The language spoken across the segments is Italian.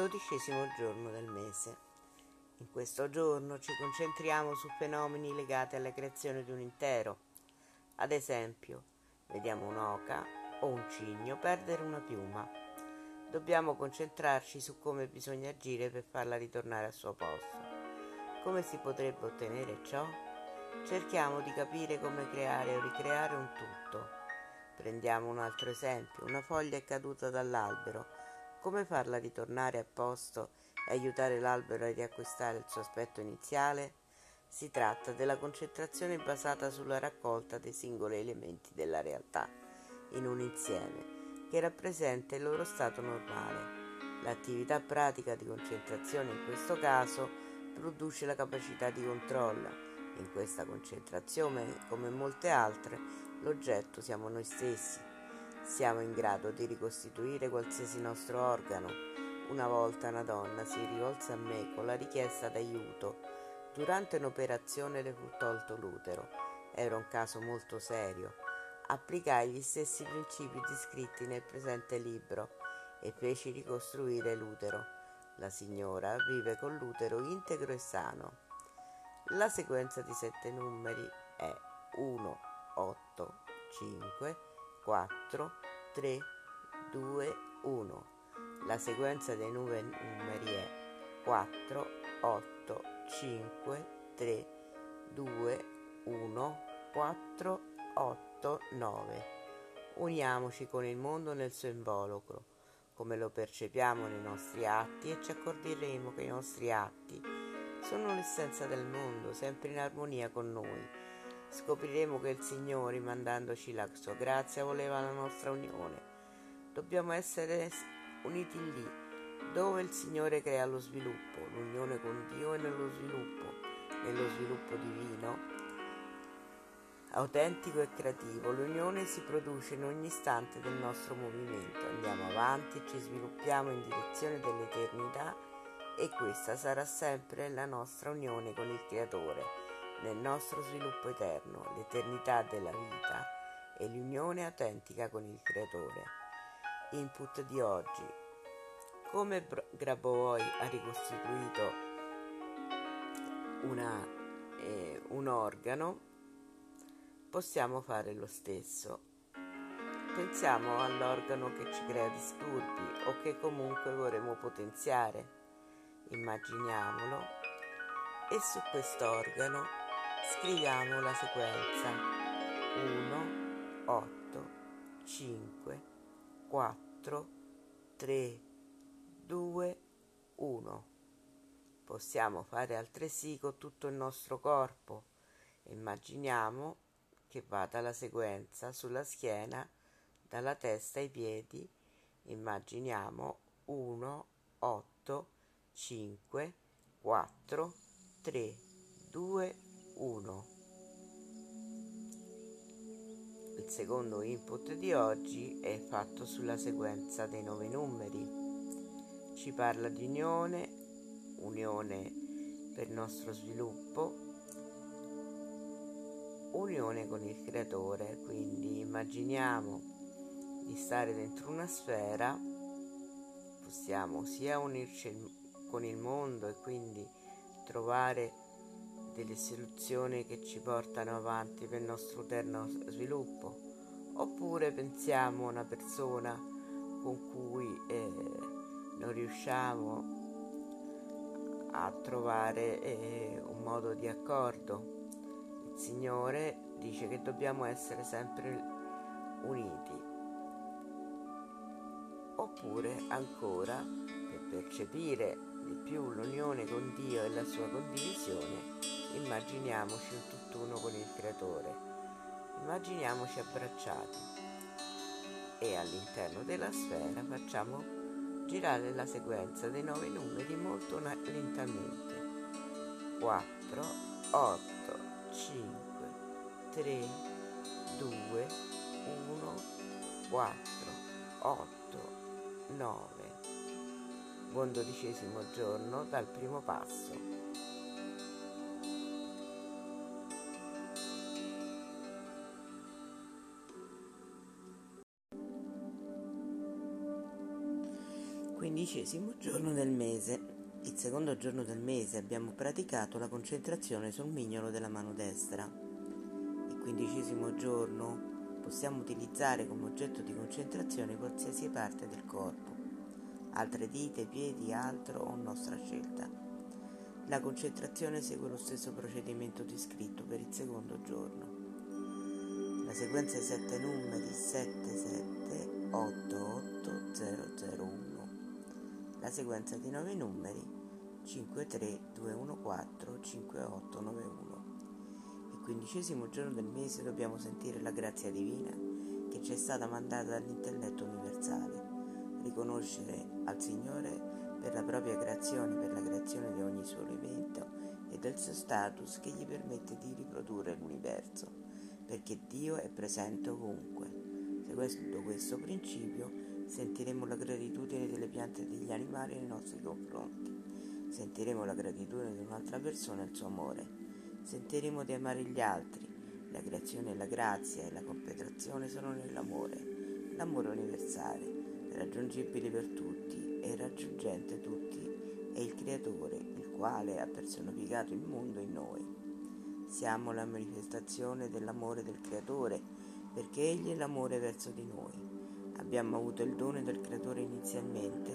Dodicesimo giorno del mese. In questo giorno ci concentriamo su fenomeni legati alla creazione di un intero. Ad esempio, vediamo un'oca o un cigno perdere una piuma. Dobbiamo concentrarci su come bisogna agire per farla ritornare al suo posto. Come si potrebbe ottenere ciò? Cerchiamo di capire come creare o ricreare un tutto. Prendiamo un altro esempio. Una foglia è caduta dall'albero come farla ritornare a posto e aiutare l'albero a riacquistare il suo aspetto iniziale? Si tratta della concentrazione basata sulla raccolta dei singoli elementi della realtà in un insieme che rappresenta il loro stato normale. L'attività pratica di concentrazione in questo caso produce la capacità di controllo. In questa concentrazione, come molte altre, l'oggetto siamo noi stessi. Siamo in grado di ricostituire qualsiasi nostro organo. Una volta una donna si rivolse a me con la richiesta d'aiuto. Durante un'operazione le fu tolto l'utero. Era un caso molto serio. Applicai gli stessi principi descritti nel presente libro e feci ricostruire l'utero. La signora vive con l'utero integro e sano. La sequenza di sette numeri è 1, 8, 5, 4, 3, 2, 1. La sequenza dei numeri è 4, 8, 5, 3, 2, 1, 4, 8, 9. Uniamoci con il mondo nel suo involucro, come lo percepiamo nei nostri atti e ci accorgeremo che i nostri atti sono l'essenza del mondo, sempre in armonia con noi Scopriremo che il Signore, mandandoci la sua grazia, voleva la nostra unione. Dobbiamo essere uniti lì, dove il Signore crea lo sviluppo, l'unione con Dio e nello sviluppo, nello sviluppo divino, autentico e creativo. L'unione si produce in ogni istante del nostro movimento. Andiamo avanti ci sviluppiamo in direzione dell'eternità e questa sarà sempre la nostra unione con il Creatore nel nostro sviluppo eterno, l'eternità della vita e l'unione autentica con il Creatore. Input di oggi. Come Grabovoi ha ricostituito una, eh, un organo, possiamo fare lo stesso. Pensiamo all'organo che ci crea disturbi o che comunque vorremmo potenziare. Immaginiamolo e su quest'organo Scriviamo la sequenza 1, 8, 5, 4, 3, 2, 1. Possiamo fare altresì con tutto il nostro corpo. Immaginiamo che vada la sequenza sulla schiena dalla testa ai piedi. Immaginiamo 1, 8, 5, 4, 3, 2, 1. 1. Il secondo input di oggi è fatto sulla sequenza dei nove numeri. Ci parla di unione, unione per il nostro sviluppo, unione con il creatore, quindi immaginiamo di stare dentro una sfera, possiamo sia unirci con il mondo e quindi trovare delle soluzioni che ci portano avanti per il nostro eterno sviluppo, oppure pensiamo a una persona con cui eh, non riusciamo a trovare eh, un modo di accordo. Il Signore dice che dobbiamo essere sempre uniti. Oppure ancora per percepire più l'unione con Dio e la sua condivisione immaginiamoci un tutt'uno con il creatore, immaginiamoci abbracciati e all'interno della sfera facciamo girare la sequenza dei nove numeri molto lentamente. 4, 8, 5, 3, 2, 1, 4, 8, 9. Buon dodicesimo giorno dal primo passo. Quindicesimo giorno del mese. Il secondo giorno del mese abbiamo praticato la concentrazione sul mignolo della mano destra. Il quindicesimo giorno possiamo utilizzare come oggetto di concentrazione qualsiasi parte del corpo, altre dita, piedi, altro o nostra scelta. La concentrazione segue lo stesso procedimento descritto per il secondo giorno. La sequenza è 7 numeri 7788001. La sequenza di 9 numeri 532145891. Il quindicesimo giorno del mese dobbiamo sentire la grazia divina che ci è stata mandata dall'intelletto universale, riconoscere al Signore per la propria creazione, per la creazione di ogni suo elemento e del suo status che gli permette di riprodurre l'universo, perché Dio è presente ovunque. Seguendo questo principio sentiremo la gratitudine delle piante e degli animali nei nostri confronti sentiremo la gratitudine di un'altra persona e il suo amore, sentiremo di amare gli altri. La creazione e la grazia e la compenetrazione sono nell'amore, l'amore universale, raggiungibile per tutti e raggiungente tutti, è il Creatore, il quale ha personificato il mondo in noi. Siamo la manifestazione dell'amore del Creatore, perché Egli è l'amore verso di noi. Abbiamo avuto il dono del Creatore inizialmente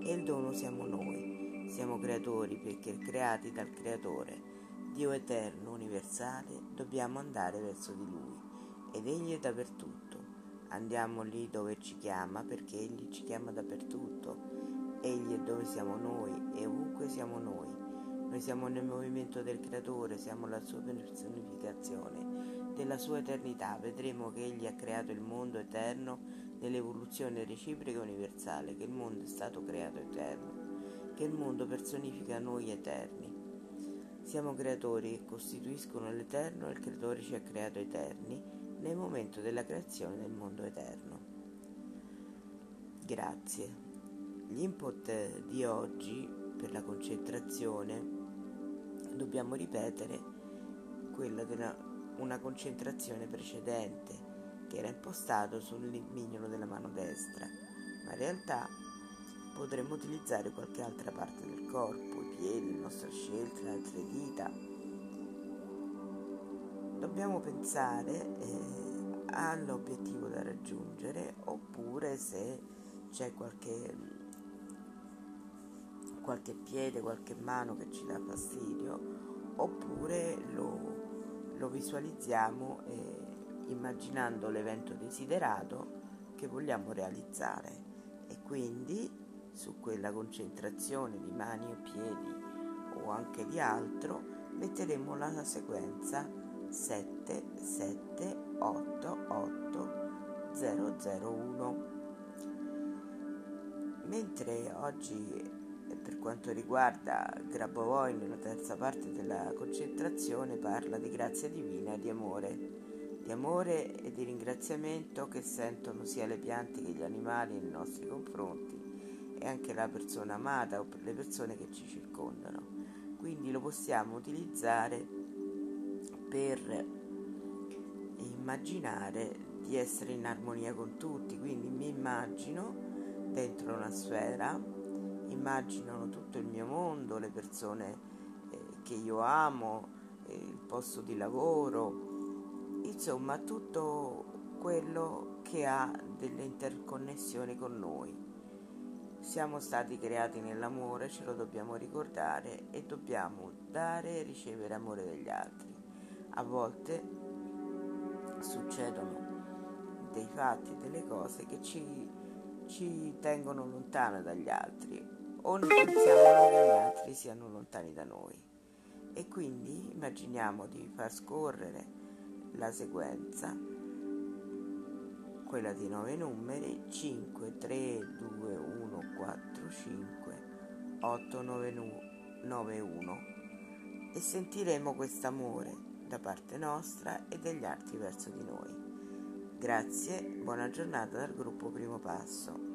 e il dono siamo noi. Siamo creatori perché creati dal Creatore, Dio eterno, universale, dobbiamo andare verso di Lui ed Egli è dappertutto. Andiamo lì dove ci chiama perché Egli ci chiama dappertutto. Egli è dove siamo noi e ovunque siamo noi. Noi siamo nel movimento del Creatore, siamo la sua personificazione della sua eternità. Vedremo che Egli ha creato il mondo eterno nell'evoluzione reciproca e universale, che il mondo è stato creato eterno che il mondo personifica noi eterni. Siamo creatori che costituiscono l'eterno e il creatore ci ha creato eterni nel momento della creazione del mondo eterno. Grazie. Gli input di oggi per la concentrazione dobbiamo ripetere quella di una, una concentrazione precedente che era impostato sul mignolo della mano destra, ma in realtà potremmo utilizzare qualche altra parte del corpo, i piedi, la nostra scelta, le altre dita. Dobbiamo pensare eh, all'obiettivo da raggiungere oppure se c'è qualche, qualche piede, qualche mano che ci dà fastidio oppure lo, lo visualizziamo eh, immaginando l'evento desiderato che vogliamo realizzare. E quindi su quella concentrazione di mani o piedi o anche di altro metteremo la sequenza 7 7 8 8 001 mentre oggi per quanto riguarda Grabovoi nella terza parte della concentrazione parla di grazia divina e di amore di amore e di ringraziamento che sentono sia le piante che gli animali nei nostri confronti e anche la persona amata o le persone che ci circondano. Quindi lo possiamo utilizzare per immaginare di essere in armonia con tutti, quindi mi immagino dentro una sfera, immagino tutto il mio mondo, le persone eh, che io amo, eh, il posto di lavoro, insomma tutto quello che ha delle interconnessioni con noi. Siamo stati creati nell'amore, ce lo dobbiamo ricordare e dobbiamo dare e ricevere amore degli altri. A volte succedono dei fatti, delle cose che ci, ci tengono lontano dagli altri. O noi pensiamo che gli altri siano lontani da noi. E quindi immaginiamo di far scorrere la sequenza quella di 9 numeri 5 3 2 1 4 5 8 9 9 1 e sentiremo quest'amore da parte nostra e degli altri verso di noi. Grazie, buona giornata dal gruppo Primo Passo.